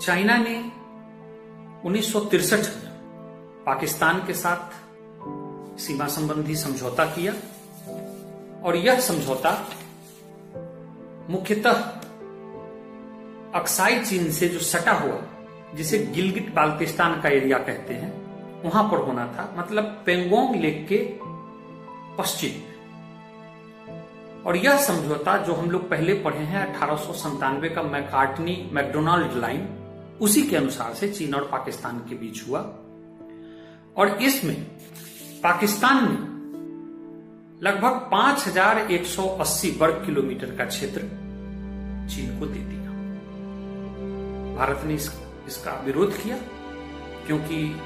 China ने उन्नीस में पाकिस्तान के साथ सीमा संबंधी समझौता किया और यह समझौता मुख्यतः अक्साई चीन से जो सटा हुआ, जिसे गिलगिट बाल्तिस्तान का एरिया कहते हैं, वहाँ पर होना था मतलब पेंगोंग लेक के पश्चिम और यह समझौता जो हम लोग पहले पढ़े हैं अठारह का मैकार्टनी मैकडोनाल्ड लाइन उसी के अनुसार से चीन और पाकिस्तान के बीच हुआ। और इसमें पाकिस्तान ने लगभग 5,180 वर्ग किलोमीटर का क्षेत्र चीन को दे दिया। भारत ने इस, इसका विरोध किया क्योंकि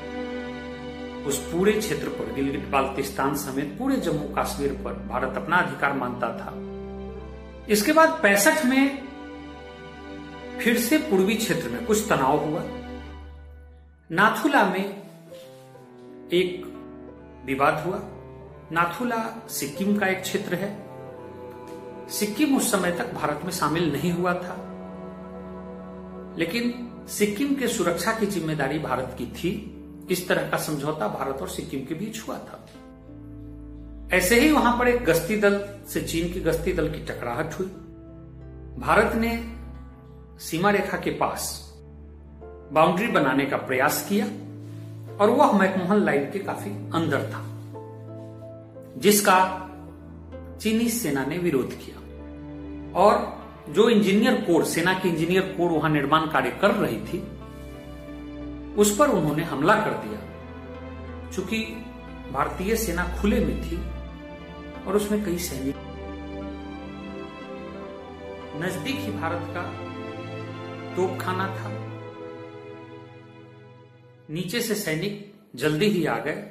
उस पूरे क्षेत्र पर गिलगिट बाल्तिस्तान समेत पूरे जम्मू कश्मीर पर भारत अपना अधिकार मानता था। इसके बाद पैंसठ में फिर से पूर्वी क्षेत्र में कुछ तनाव हुआ। नाथुला में एक विवाद हुआ। नाथुला सिक्किम का एक क्षेत्र है। सिक्किम उस समय तक भारत में शामिल नहीं हुआ था। लेकिन सिक्किम के सुरक्षा की ज़िम्मेदारी भारत की थी। इस तरह का समझौता भारत और सिक्किम के बीच हुआ था। ऐसे ही वहाँ पर एक गश्ती दल से चीन की गश्ती दल की टकराहट हुई। भारत ने सीमा रेखा के पास बाउंड्री बनाने का प्रयास किया और वह मैकमोहन लाइन के काफ़ी अंदर था, जिसका चीनी सेना ने विरोध किया। और जो इंजीनियर कोर, सेना की इंजीनियर कोर वहाँ निर्माण कार्य कर रही थी, उस पर उन्होंने हमला कर दिया। चूँकि भारतीय सेना खुले में थी और उसमें कई सैनिक नज़दीक ही भारत का तोपखाना था। नीचे से सैनिक जल्दी ही आ गए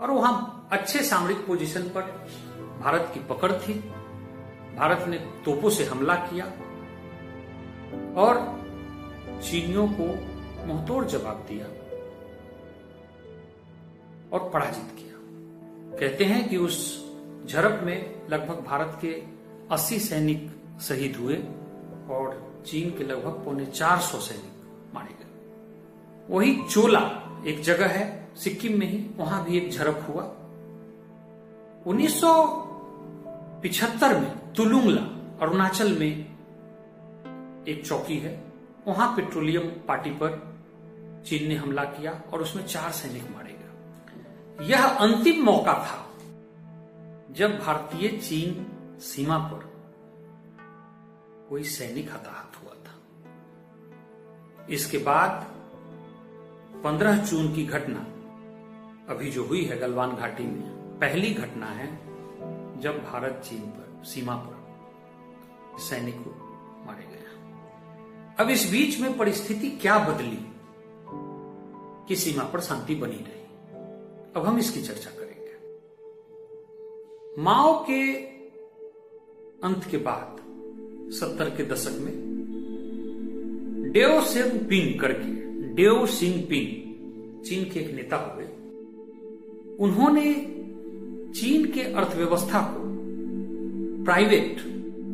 और वहाँ अच्छे सामरिक पोजीशन पर भारत की पकड़ थी। भारत ने तोपों से हमला किया और चीनियों को मुंहतोड़ जवाब दिया और पराजित किया। कहते हैं कि उस झड़प में लगभग भारत के 80 सैनिक शहीद हुए और चीन के लगभग पौने 400 सैनिक मारे गए। वही चोला एक जगह है, सिक्किम में ही, वहाँ भी एक झड़प हुआ। 1975 में तुलुंगला, अरुणाचल में एक चौकी है, वहाँ पेट्रोलियम पार्टी पर चीन ने हमला किया और उसमें चार सैनिक मारे गए। यह अंतिम मौका था जब भारतीय चीन सीमा पर कोई सैनिक हताहत हुआ था। इसके बाद 15 जून की घटना अभी जो हुई है गलवान घाटी में, पहली घटना है जब भारत चीन पर, सीमा पर सैनिक को मारे गए अब इस बीच में परिस्थिति क्या बदली कि सीमा पर शांति बनी रही? अब हम इसकी चर्चा करेंगे। माओ के अंत के बाद सत्तर के दशक में। डेओ सिंह पिंग करके, डेओ सिंह पिंग चीन के एक नेता हुए उन्होंने चीन के अर्थव्यवस्था को प्राइवेट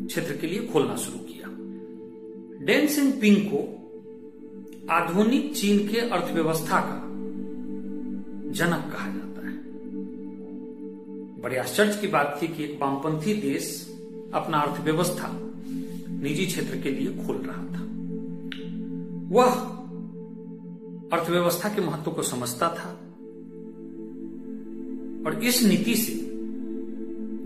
क्षेत्र के लिए खोलना शुरू किया। डेन सिंह पिंग को आधुनिक चीन के अर्थव्यवस्था का जनक कहा जाता है। बड़े आश्चर्य की बात थी कि वामपंथी देश अपना अर्थव्यवस्था निजी क्षेत्र के लिए खोल रहा था। वह अर्थव्यवस्था के महत्व को समझता था और इस नीति से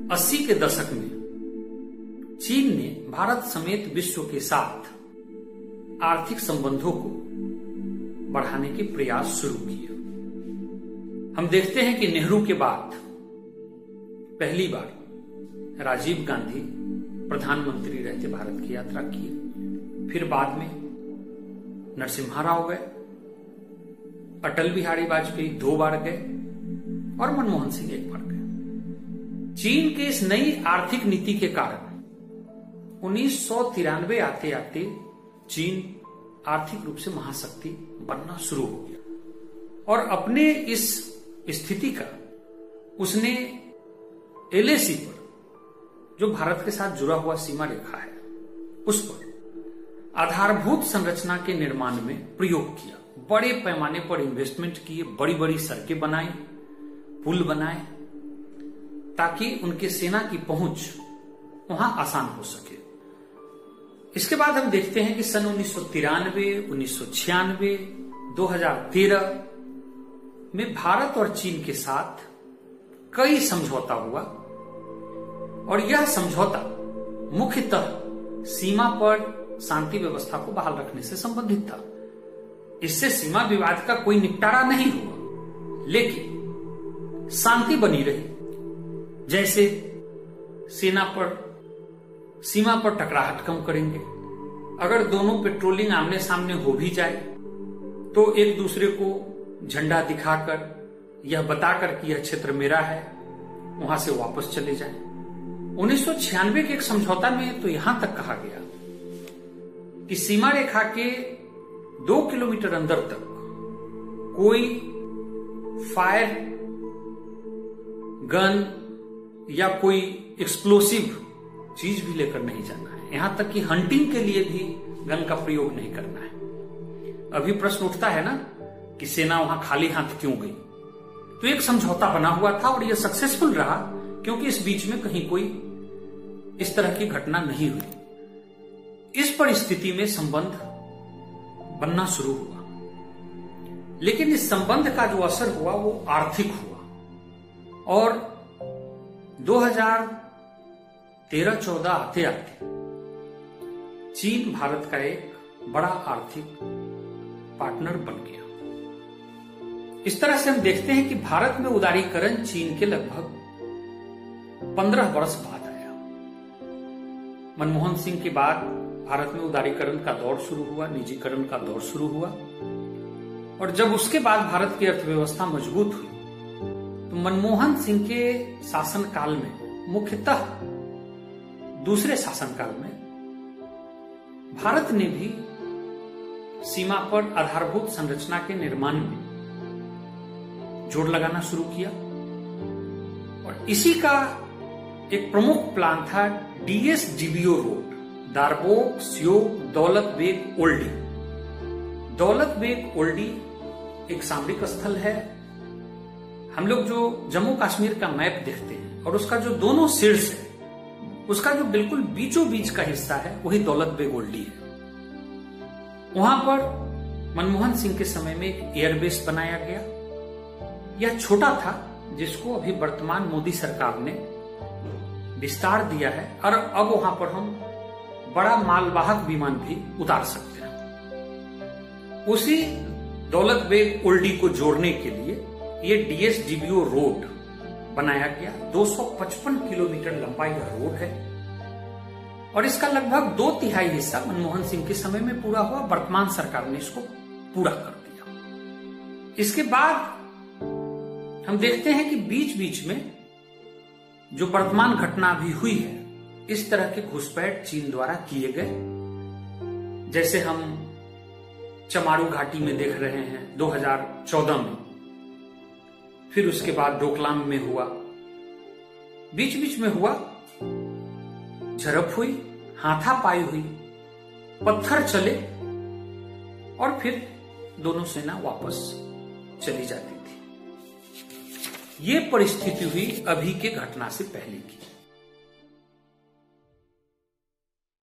80 के दशक में चीन ने भारत समेत विश्व के साथ आर्थिक संबंधों को बढ़ाने के प्रयास शुरू किए। हम देखते हैं कि नेहरू के बाद पहली बार राजीव गांधी प्रधानमंत्री रहते भारत की यात्रा की। फिर बाद में नरसिम्हा राव गए। अटल बिहारी वाजपेयी दो बार गए और मनमोहन सिंह एक बार गए। चीन के इस नई आर्थिक नीति के कारण उन्नीस आते आते चीन आर्थिक रूप से महाशक्ति बनना शुरू हो गया। और अपने इस स्थिति का उसने एलएसी पर जो भारत के साथ जुड़ा हुआ सीमा रेखा है, उस पर आधारभूत संरचना के निर्माण में प्रयोग किया। बड़े पैमाने पर इन्वेस्टमेंट किए बड़ी बड़ी सड़कें बनाई, पुल बनाए, ताकि उनके सेना की पहुँच वहाँ आसान हो सके। इसके बाद हम देखते हैं कि सन उन्नीस सौ तिरानवे, उन्नीस सौ छियानवे, दो हज़ार तेरह में भारत और चीन के साथ कई समझौता हुआ। और यह समझौता मुख्यतः सीमा पर शांति व्यवस्था को बहाल रखने से संबंधित था इससे सीमा विवाद का कोई निपटारा नहीं हुआ, लेकिन शांति बनी रही जैसे सेना पर, सीमा पर टकराहट कम करेंगे, अगर दोनों पेट्रोलिंग आमने सामने हो भी जाए तो एक दूसरे को झंडा दिखाकर यह बताकर कि यह क्षेत्र मेरा है, वहाँ से वापस चले जाएँ। उन्नीस सौ छियानवे के एक समझौता में तो यहाँ तक कहा गया कि सीमा रेखा के दो किलोमीटर अंदर तक कोई फायर गन या कोई एक्सप्लोसिव चीज़ भी लेकर नहीं जाना है। यहाँ तक कि हंटिंग के लिए भी गन का प्रयोग नहीं करना है। अभी प्रश्न उठता है ना कि सेना वहाँ खाली हाथ क्यों गई? तो एक समझौता बना हुआ था और यह सक्सेसफुल रहा क्योंकि इस बीच में कहीं कोई इस तरह की घटना नहीं हुई। इस परिस्थिति में संबंध बनना शुरू हुआ। लेकिन इस संबंध का जो असर हुआ, वो आर्थिक हुआ। और 2013-14 आते आते चीन भारत का एक बड़ा आर्थिक पार्टनर बन गया। इस तरह से हम देखते हैं कि भारत में उदारीकरण चीन के लगभग 15 वर्ष बाद मनमोहन सिंह के बाद भारत में उदारीकरण का दौर शुरू हुआ, निजीकरण का दौर शुरू हुआ। और जब उसके बाद भारत की अर्थव्यवस्था मज़बूत हुई तो मनमोहन सिंह के शासनकाल में, मुख्यतः दूसरे शासनकाल में, भारत ने भी सीमा पर आधारभूत संरचना के निर्माण में ज़ोर लगाना शुरू किया। और इसी का एक प्रमुख प्लान था DS GBO road Darbuk Shyok Daulat Beg Oldi दौलत बेग ओल्डी एक सामरिक स्थल है। हम लोग जो जम्मू कश्मीर का मैप देखते हैं और उसका जो दोनों शीर्ष है, उसका जो बिल्कुल बीचों बीच का हिस्सा है, वही दौलत बेग ओल्डी है। वहाँ पर मनमोहन सिंह के समय में एक एयरबेस बनाया गया। यह छोटा था, जिसको अभी वर्तमान मोदी सरकार ने विस्तार दिया है और अब वहाँ पर हम बड़ा मालवाहक विमान भी उतार सकते हैं। उसी दौलत बेग उल्डी को जोड़ने के लिए ये डीएसडीबीओ रोड बनाया गया। 255 किलोमीटर लंबा यह रोड है और इसका लगभग दो तिहाई हिस्सा मनमोहन सिंह के समय में पूरा हुआ। वर्तमान सरकार ने इसको पूरा कर दिया। इसके बाद हम देखते हैं कि बीच बीच में जो वर्तमान घटना भी हुई है, इस तरह के घुसपैठ चीन द्वारा किए गए। जैसे हम चमारू घाटी में देख रहे हैं 2014 में, फिर उसके बाद डोकलाम में हुआ। बीच बीच में हुआ, झड़प हुई हाथापाई हुई, पत्थर चले, और फिर दोनों सेना वापस चली जाती। ये परिस्थिति हुई अभी के घटना से पहले की।